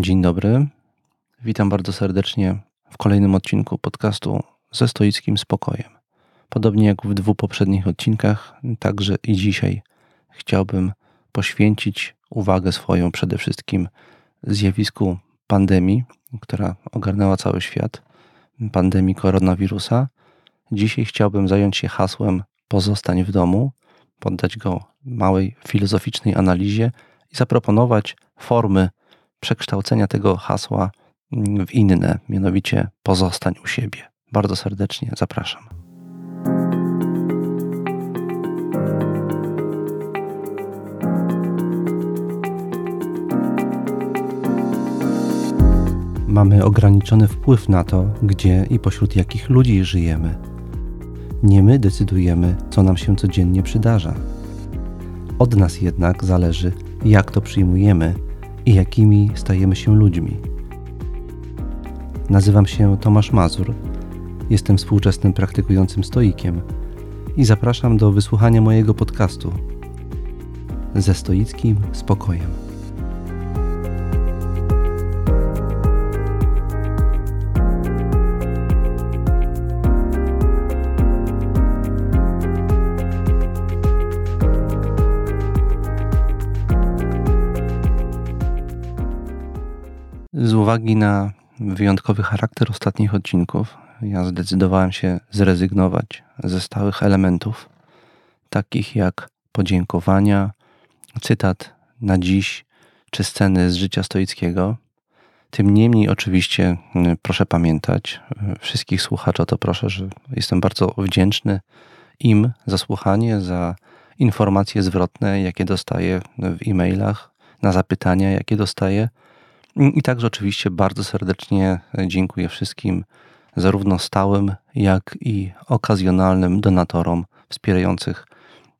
Dzień dobry. Witam bardzo serdecznie w kolejnym odcinku podcastu ze stoickim spokojem. Podobnie jak w dwóch poprzednich odcinkach, także i dzisiaj chciałbym poświęcić uwagę swoją przede wszystkim zjawisku pandemii, która ogarnęła cały świat, pandemii koronawirusa. Dzisiaj chciałbym zająć się hasłem pozostań w domu, poddać go małej filozoficznej analizie i zaproponować formy przekształcenia tego hasła w inne, mianowicie pozostań u siebie. Bardzo serdecznie zapraszam. Mamy ograniczony wpływ na to, gdzie i pośród jakich ludzi żyjemy. Nie my decydujemy, co nam się codziennie przydarza. Od nas jednak zależy, jak to przyjmujemy i jakimi stajemy się ludźmi. Nazywam się Tomasz Mazur, jestem współczesnym praktykującym stoikiem i zapraszam do wysłuchania mojego podcastu ze stoickim spokojem. Uwagi na wyjątkowy charakter ostatnich odcinków, ja zdecydowałem się zrezygnować ze stałych elementów, takich jak podziękowania, cytat na dziś czy sceny z życia stoickiego. Tym niemniej, oczywiście, proszę pamiętać, wszystkich słuchaczy o to proszę, że jestem bardzo wdzięczny im za słuchanie, za informacje zwrotne, jakie dostaję w e-mailach, na zapytania, jakie dostaję i także oczywiście bardzo serdecznie dziękuję wszystkim, zarówno stałym, jak i okazjonalnym donatorom wspierających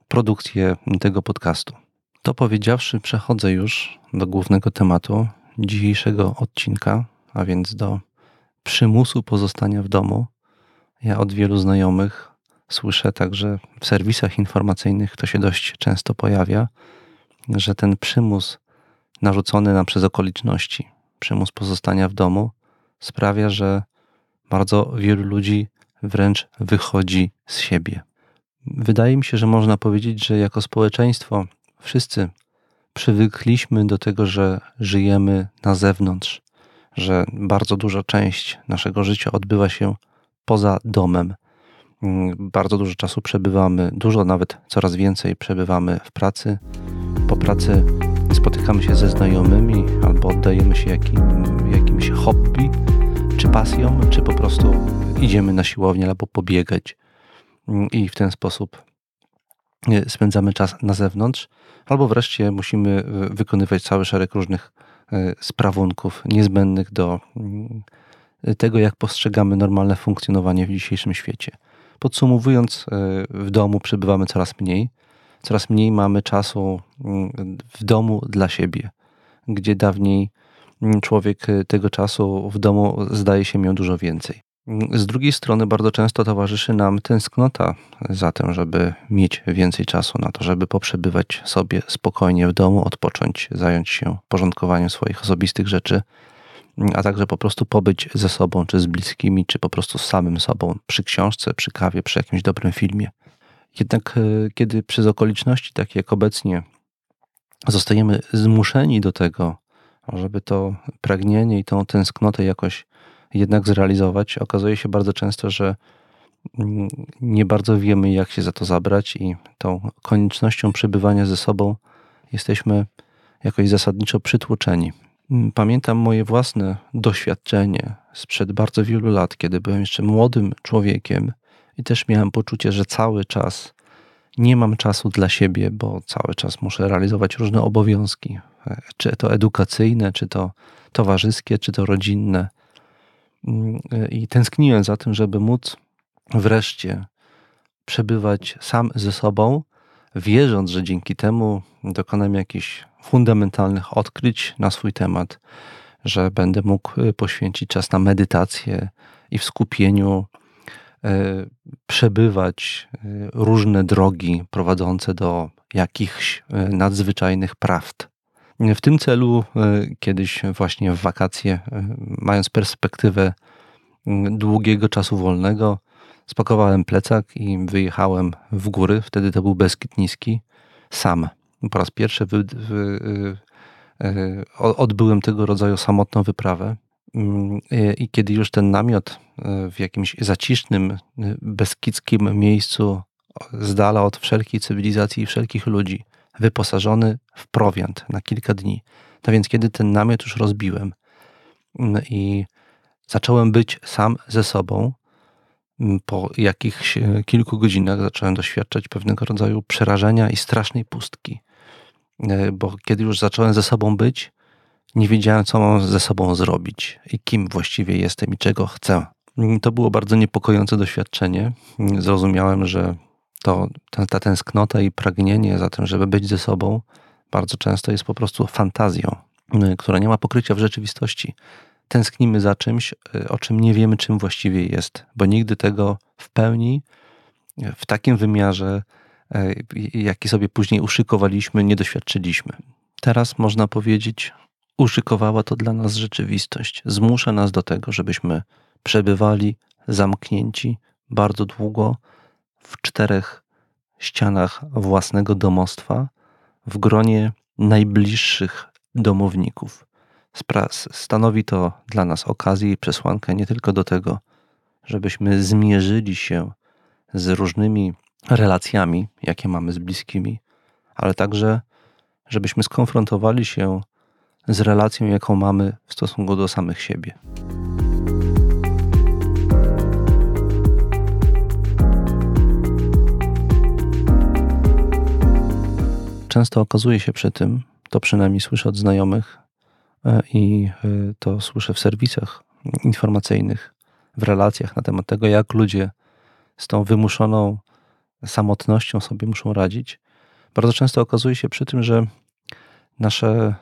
produkcję tego podcastu. To powiedziawszy, przechodzę już do głównego tematu dzisiejszego odcinka, a więc do przymusu pozostania w domu. Ja od wielu znajomych słyszę także w serwisach informacyjnych, to się dość często pojawia, że ten przymus narzucony nam przez okoliczności, przymus pozostania w domu, sprawia, że bardzo wielu ludzi wręcz wychodzi z siebie. Wydaje mi się, że można powiedzieć, że jako społeczeństwo wszyscy przywykliśmy do tego, że żyjemy na zewnątrz, że bardzo duża część naszego życia odbywa się poza domem. Bardzo dużo czasu przebywamy, dużo nawet coraz więcej przebywamy w pracy. Po pracy spotykamy się ze znajomymi albo oddajemy się jakim, jakimś hobby, czy pasjom, czy po prostu idziemy na siłownię albo pobiegać i w ten sposób e, spędzamy czas na zewnątrz, albo wreszcie musimy e, wykonywać cały szereg różnych e, sprawunków niezbędnych do mm, tego, jak postrzegamy normalne funkcjonowanie w dzisiejszym świecie. Podsumowując, w domu przebywamy coraz mniej, coraz mniej mamy czasu mm, w domu dla siebie, gdzie dawniej mm, człowiek y, tego czasu w domu zdaje się miał dużo więcej. Mm, z drugiej strony bardzo często towarzyszy nam tęsknota za tym, żeby mieć więcej czasu na to, żeby poprzebywać sobie spokojnie w domu, odpocząć, zająć się porządkowaniem swoich osobistych rzeczy, a także po prostu pobyć ze sobą, czy z bliskimi, czy po prostu z samym sobą, przy książce, przy kawie, przy jakimś dobrym filmie. Jednak e, kiedy przez okoliczności takie jak obecnie zostajemy zmuszeni do tego, żeby to pragnienie i tą tęsknotę jakoś jednak zrealizować, okazuje się bardzo często, że mm, nie bardzo wiemy, jak się za to zabrać, i tą koniecznością przebywania ze sobą jesteśmy jakoś zasadniczo przytłoczeni. Mm, pamiętam moje własne doświadczenie sprzed bardzo wielu lat, kiedy byłem jeszcze młodym człowiekiem i też miałem poczucie, że cały czas nie mam czasu dla siebie, bo cały czas muszę realizować różne obowiązki, czy to edukacyjne, czy to towarzyskie, czy to rodzinne. I tęskniłem za tym, żeby móc wreszcie przebywać sam ze sobą, wierząc, że dzięki temu dokonam jakichś fundamentalnych odkryć na swój temat, że będę mógł poświęcić czas na medytację i w skupieniu przebywać e, różne drogi prowadzące do jakichś e, nadzwyczajnych prawd. W tym celu kiedyś właśnie w wakacje, mając perspektywę długiego czasu wolnego, spakowałem plecak i wyjechałem w góry. Wtedy to był Beskid Niski, sam. Po raz pierwszy wy, wy, odbyłem tego rodzaju samotną wyprawę. Mm, I kiedy już ten namiot w jakimś zacisznym, beskidzkim miejscu, z dala od wszelkiej cywilizacji i wszelkich ludzi, wyposażony w prowiant na kilka dni. To więc, kiedy ten namiot już rozbiłem mm, i zacząłem być sam ze sobą, mm, po jakichś kilku godzinach zacząłem doświadczać pewnego rodzaju przerażenia i strasznej pustki. Bo kiedy już zacząłem ze sobą być, nie wiedziałem, co mam ze sobą zrobić i kim właściwie jestem i czego chcę. To było bardzo niepokojące doświadczenie. Zrozumiałem, że to ta, ta tęsknota i pragnienie za tym, żeby być ze sobą, bardzo często jest po prostu fantazją, y, która nie ma pokrycia w rzeczywistości. Tęsknimy za czymś, y, o czym nie wiemy, czym właściwie jest, bo nigdy tego w pełni, y, w takim wymiarze, jaki sobie później uszykowaliśmy, nie doświadczyliśmy. Teraz można powiedzieć, uszykowała to dla nas rzeczywistość. Zmusza nas do tego, żebyśmy przebywali zamknięci bardzo długo w czterech ścianach własnego domostwa, w gronie najbliższych domowników. Stanowi to dla nas okazję i przesłankę nie tylko do tego, żebyśmy zmierzyli się z różnymi relacjami, jakie mamy z bliskimi, ale także, żebyśmy skonfrontowali się z relacją, jaką mamy w stosunku do samych siebie. często okazuje się przy tym, to przynajmniej słyszę od znajomych e, i e, to słyszę w serwisach informacyjnych, w relacjach na temat tego, jak ludzie z tą wymuszoną samotnością sobie muszą radzić. Bardzo często okazuje się przy tym, że nasze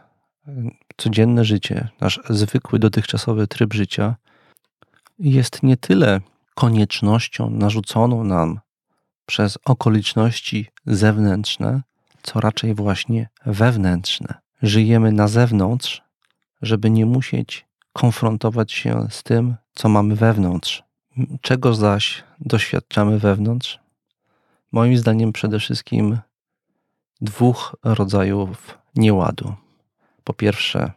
codzienne życie, nasz zwykły dotychczasowy tryb życia jest nie tyle koniecznością narzuconą nam przez okoliczności zewnętrzne, co raczej właśnie wewnętrzne. Żyjemy na zewnątrz, żeby nie musieć konfrontować się z tym, co mamy wewnątrz. Czego zaś doświadczamy wewnątrz? Moim zdaniem przede wszystkim dwóch rodzajów nieładu. Po pierwsze,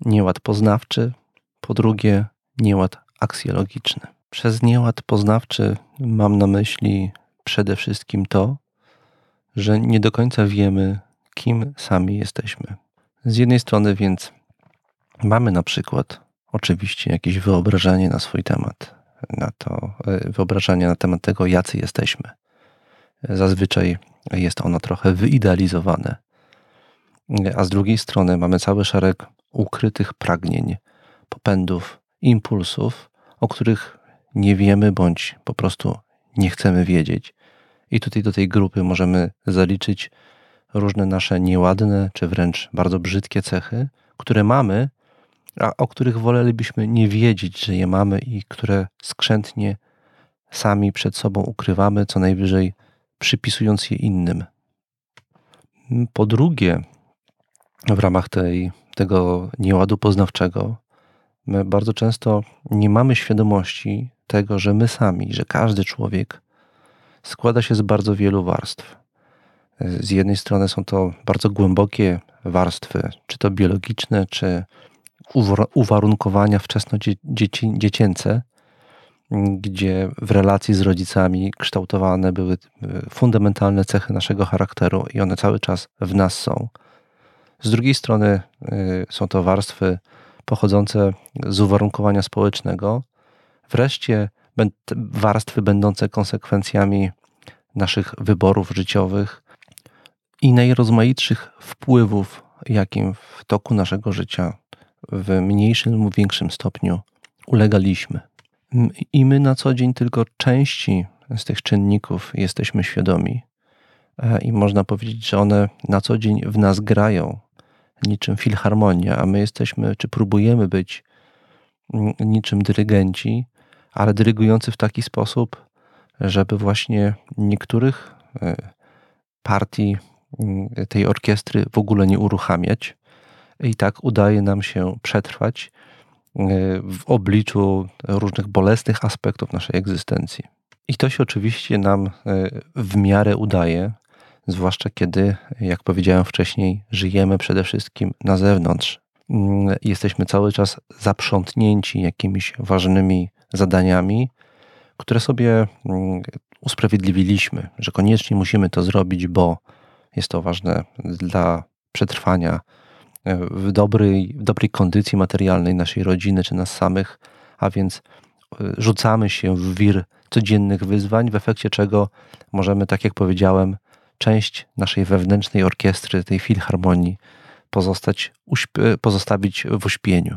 nieład poznawczy, po drugie, nieład aksjologiczny. Przez nieład poznawczy mam na myśli przede wszystkim to, że nie do końca wiemy, kim sami jesteśmy. Z jednej strony więc mamy na przykład oczywiście jakieś wyobrażenie na swój temat, na to e, wyobrażenie na temat tego, jacy jesteśmy. Zazwyczaj jest ono trochę wyidealizowane. A z drugiej strony mamy cały szereg ukrytych pragnień, popędów, impulsów, o których nie wiemy bądź po prostu nie chcemy wiedzieć i tutaj do tej grupy możemy zaliczyć różne nasze nieładne, czy wręcz bardzo brzydkie cechy, które mamy, a o których wolelibyśmy nie wiedzieć, że je mamy i które skrzętnie sami przed sobą ukrywamy, co najwyżej przypisując je innym. Po drugie, w ramach tej, tego nieładu poznawczego, my bardzo często nie mamy świadomości tego, że my sami, że każdy człowiek składa się z bardzo wielu warstw. Z jednej strony są to bardzo głębokie warstwy, czy to biologiczne, czy uwarunkowania wczesno-dziecięce, gdzie w relacji z rodzicami kształtowane były e, fundamentalne cechy naszego charakteru i one cały czas w nas są. Z drugiej strony e, są to warstwy pochodzące z uwarunkowania społecznego, wreszcie warstwy będące konsekwencjami naszych wyborów życiowych i najrozmaitszych wpływów, jakim w toku naszego życia w mniejszym lub większym stopniu ulegaliśmy. I my na co dzień tylko części z tych czynników jesteśmy świadomi. E, I można powiedzieć, że one na co dzień w nas grają, niczym filharmonia, a my jesteśmy, czy próbujemy być niczym dyrygenci, ale dyrygujący w taki sposób, żeby właśnie niektórych e, partii tej orkiestry w ogóle nie uruchamiać, i tak udaje nam się przetrwać e, w obliczu różnych bolesnych aspektów naszej egzystencji. I to się oczywiście nam e, w miarę udaje, zwłaszcza kiedy, jak powiedziałem wcześniej, żyjemy przede wszystkim na zewnątrz. Mm, jesteśmy cały czas zaprzątnięci jakimiś ważnymi zadaniami, które sobie mm, usprawiedliwiliśmy, że koniecznie musimy to zrobić, bo jest to ważne dla przetrwania e, w dobrej, w dobrej kondycji materialnej naszej rodziny czy nas samych, a więc e, rzucamy się w wir codziennych wyzwań, w efekcie czego możemy, tak jak powiedziałem, część naszej wewnętrznej orkiestry, tej filharmonii, pozostać, pozostawić w uśpieniu.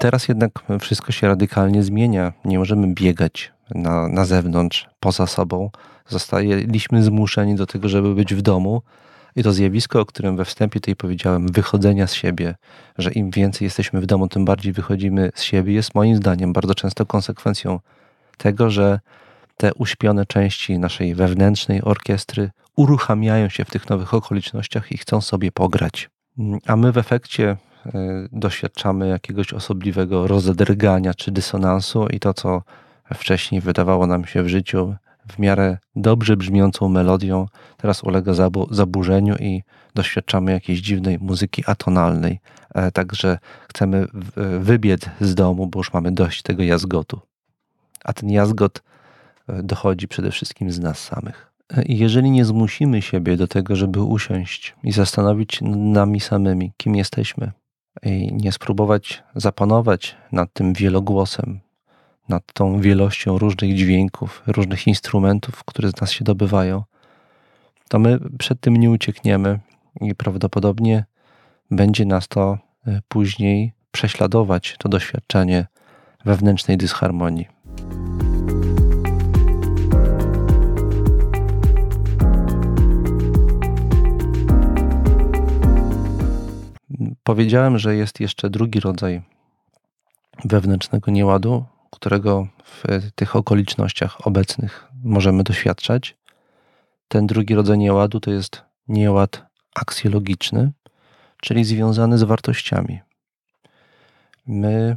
Teraz jednak wszystko się radykalnie zmienia. Nie możemy biegać na, na zewnątrz, poza sobą. Zostaliśmy zmuszeni do tego, żeby być w domu. I to zjawisko, o którym we wstępie tutaj powiedziałem, wychodzenia z siebie, że im więcej jesteśmy w domu, tym bardziej wychodzimy z siebie, jest moim zdaniem bardzo często konsekwencją tego, że te uśpione części naszej wewnętrznej orkiestry uruchamiają się w tych nowych okolicznościach i chcą sobie pograć. A my w efekcie e, doświadczamy jakiegoś osobliwego rozedrgania czy dysonansu i to, co wcześniej wydawało nam się w życiu w miarę dobrze brzmiącą melodią, teraz ulega zaburzeniu i doświadczamy jakiejś dziwnej muzyki atonalnej. E, także chcemy wybiec z domu, bo już mamy dość tego jazgotu. A ten jazgot e, dochodzi przede wszystkim z nas samych. E, jeżeli nie zmusimy siebie do tego, żeby usiąść i zastanowić nami samymi, kim jesteśmy, i nie spróbować zapanować nad tym wielogłosem, nad tą wielością różnych dźwięków, różnych instrumentów, które z nas się dobywają, to my przed tym nie uciekniemy i prawdopodobnie będzie nas to e, później prześladować, to doświadczenie wewnętrznej dysharmonii. Powiedziałem, że jest jeszcze drugi rodzaj wewnętrznego nieładu, którego w tych okolicznościach obecnych możemy doświadczać. Ten drugi rodzaj nieładu to jest nieład aksjologiczny, czyli związany z wartościami. My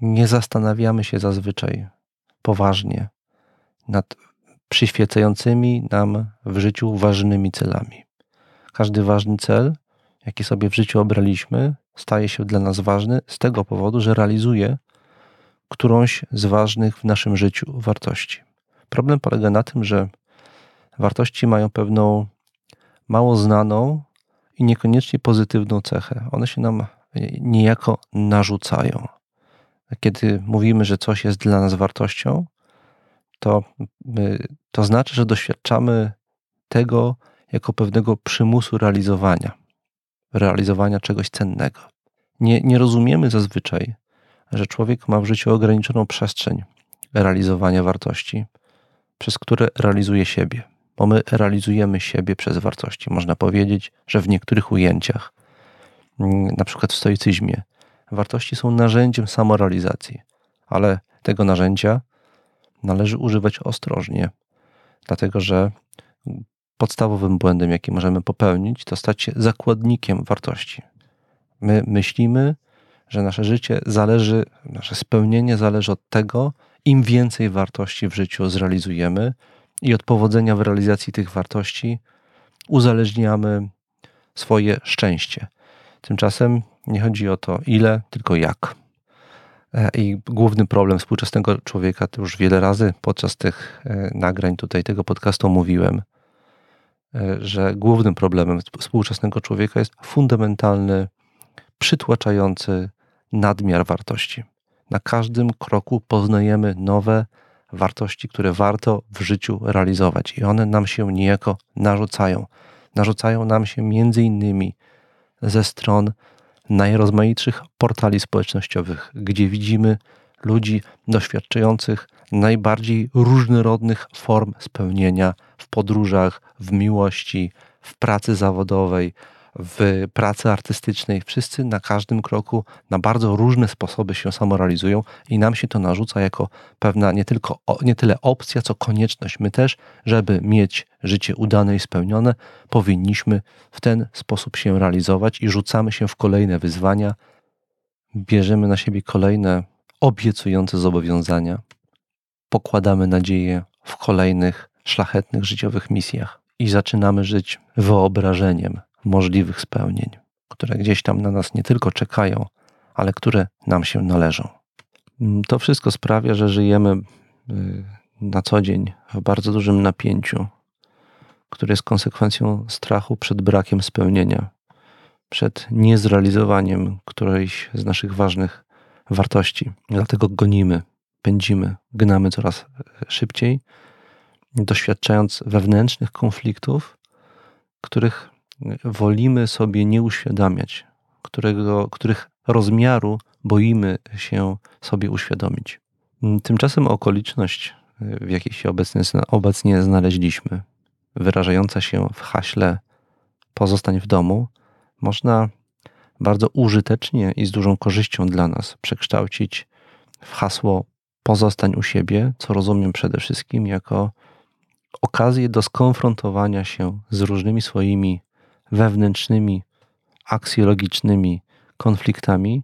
nie zastanawiamy się zazwyczaj poważnie nad przyświecającymi nam w życiu ważnymi celami. Każdy ważny cel, jaki sobie w życiu obraliśmy, staje się dla nas ważny z tego powodu, że realizuje którąś z ważnych w naszym życiu wartości. Problem polega na tym, że wartości mają pewną mało znaną i niekoniecznie pozytywną cechę. One się nam niejako narzucają. Kiedy mówimy, że coś jest dla nas wartością, to, to znaczy, że doświadczamy tego jako pewnego przymusu realizowania, realizowania czegoś cennego. Nie, nie rozumiemy zazwyczaj, że człowiek ma w życiu ograniczoną przestrzeń realizowania wartości, przez które realizuje siebie. Bo my realizujemy siebie przez wartości. Można powiedzieć, że w niektórych ujęciach, mm, na przykład w stoicyzmie, wartości są narzędziem samorealizacji, ale tego narzędzia należy używać ostrożnie, dlatego że podstawowym błędem, jaki możemy popełnić, to stać się zakładnikiem wartości. My myślimy, że nasze życie zależy, nasze spełnienie zależy od tego, im więcej wartości w życiu zrealizujemy i od powodzenia w realizacji tych wartości uzależniamy swoje szczęście. Tymczasem nie chodzi o to ile, tylko jak. E, I główny problem współczesnego człowieka, to już wiele razy podczas tych e, nagrań tutaj tego podcastu mówiłem, że głównym problemem współczesnego człowieka jest fundamentalny, przytłaczający nadmiar wartości. Na każdym kroku poznajemy nowe wartości, które warto w życiu realizować, i one nam się niejako narzucają. Narzucają nam się między innymi ze stron najrozmaitszych portali społecznościowych, gdzie widzimy ludzi doświadczających najbardziej różnorodnych form spełnienia w podróżach, w miłości, w pracy zawodowej, w pracy artystycznej. Wszyscy na każdym kroku na bardzo różne sposoby się samorealizują i nam się to narzuca jako pewna nie tylko nie tyle opcja, co konieczność. My też, żeby mieć życie udane i spełnione, powinniśmy w ten sposób się realizować i rzucamy się w kolejne wyzwania, bierzemy na siebie kolejne obiecujące zobowiązania, pokładamy nadzieję w kolejnych szlachetnych życiowych misjach i zaczynamy żyć wyobrażeniem możliwych spełnień, które gdzieś tam na nas nie tylko czekają, ale które nam się należą. Mm, to wszystko sprawia, że żyjemy y, na co dzień w bardzo dużym napięciu, które jest konsekwencją strachu przed brakiem spełnienia, przed niezrealizowaniem którejś z naszych ważnych wartości. Dlatego gonimy, pędzimy, gnamy coraz e, szybciej, doświadczając wewnętrznych konfliktów, których wolimy sobie nie uświadamiać, którego, których rozmiaru boimy się sobie uświadomić. Tymczasem okoliczność, w jakiej się obecnie, obecnie znaleźliśmy, wyrażająca się w haśle pozostań w domu, można bardzo użytecznie i z dużą korzyścią dla nas przekształcić w hasło pozostań u siebie, co rozumiem przede wszystkim jako okazję do skonfrontowania się z różnymi swoimi wewnętrznymi, aksjologicznymi konfliktami,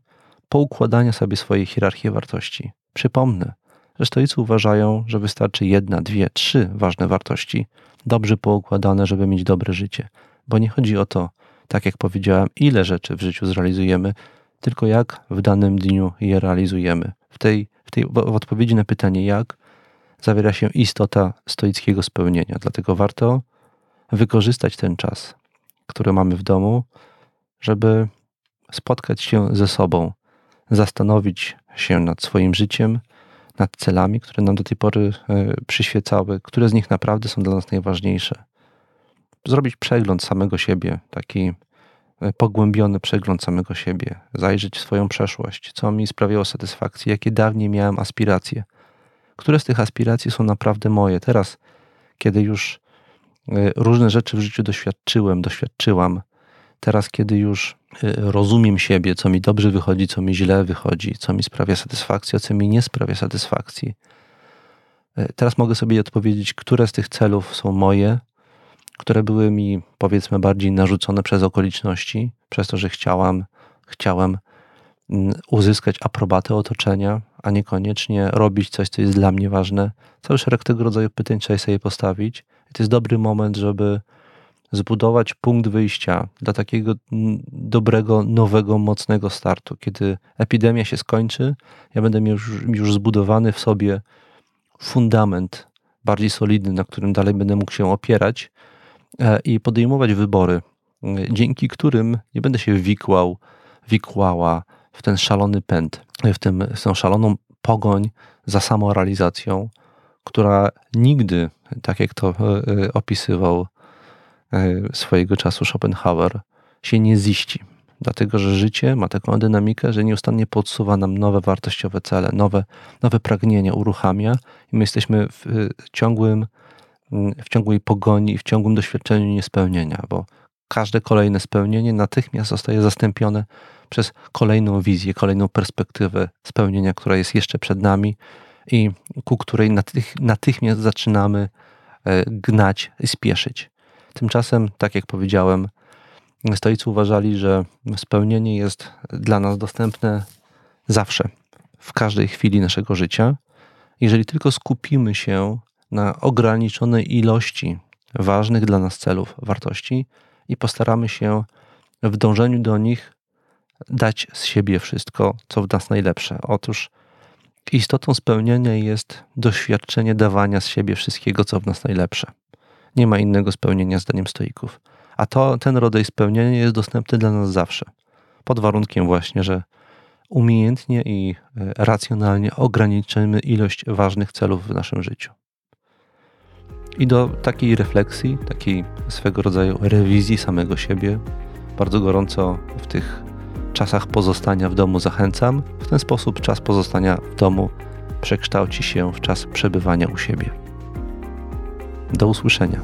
poukładania sobie swojej hierarchii wartości. Przypomnę, że stoicy uważają, że wystarczy jedna, dwie, trzy ważne wartości, dobrze poukładane, żeby mieć dobre życie. Bo nie chodzi o to, tak jak powiedziałem, ile rzeczy w życiu zrealizujemy, tylko jak w danym dniu je realizujemy. W, tej, w, tej, w odpowiedzi na pytanie jak zawiera się istota stoickiego spełnienia. Dlatego warto wykorzystać ten czas, który mamy w domu, żeby spotkać się ze sobą, zastanowić się nad swoim życiem, nad celami, które nam do tej pory e, przyświecały, które z nich naprawdę są dla nas najważniejsze. Zrobić przegląd samego siebie, taki e, pogłębiony przegląd samego siebie, zajrzeć w swoją przeszłość, co mi sprawiało satysfakcję, jakie dawniej miałem aspiracje, które z tych aspiracji są naprawdę moje. Teraz, kiedy już e, różne rzeczy w życiu doświadczyłem, doświadczyłam, teraz, kiedy już e, rozumiem siebie, co mi dobrze wychodzi, co mi źle wychodzi, co mi sprawia satysfakcję, co mi nie sprawia satysfakcji, teraz mogę sobie odpowiedzieć, które z tych celów są moje, które były mi, powiedzmy, bardziej narzucone przez okoliczności, przez to, że chciałam, chciałem mm, uzyskać aprobatę otoczenia, a niekoniecznie robić coś, co jest dla mnie ważne. Cały szereg tego rodzaju pytań trzeba sobie postawić. I to jest dobry moment, żeby zbudować punkt wyjścia dla takiego dobrego, nowego, mocnego startu. Kiedy epidemia się skończy, ja będę miał już, już zbudowany w sobie fundament bardziej solidny, na którym dalej będę mógł się opierać i podejmować wybory, dzięki którym nie będę się wikłał, wikłała w ten szalony pęd, w, tym, w tą szaloną pogoń za samorealizacją, która nigdy, tak jak to e, e, opisywał e, swojego czasu Schopenhauer, się nie ziści. Dlatego, że życie ma taką dynamikę, że nieustannie podsuwa nam nowe wartościowe cele, nowe, nowe pragnienia, uruchamia i my jesteśmy w ciągłym, w ciągłej pogoni i w ciągłym doświadczeniu niespełnienia, bo każde kolejne spełnienie natychmiast zostaje zastąpione przez kolejną wizję, kolejną perspektywę spełnienia, która jest jeszcze przed nami i ku której natych, natychmiast zaczynamy e, gnać i spieszyć. Tymczasem, tak jak powiedziałem, stoicy uważali, że spełnienie jest dla nas dostępne zawsze, w każdej chwili naszego życia, jeżeli tylko skupimy się na ograniczonej ilości ważnych dla nas celów, wartości i postaramy się w dążeniu do nich dać z siebie wszystko, co w nas najlepsze. Otóż istotą spełnienia jest doświadczenie dawania z siebie wszystkiego, co w nas najlepsze. Nie ma innego spełnienia zdaniem stoików. A to, ten rodzaj spełnienia jest dostępny dla nas zawsze. Pod warunkiem właśnie, że umiejętnie i racjonalnie ograniczymy ilość ważnych celów w naszym życiu. I do takiej refleksji, takiej swego rodzaju rewizji samego siebie, bardzo gorąco w tych czasach pozostania w domu zachęcam. W ten sposób czas pozostania w domu przekształci się w czas przebywania u siebie. Do usłyszenia.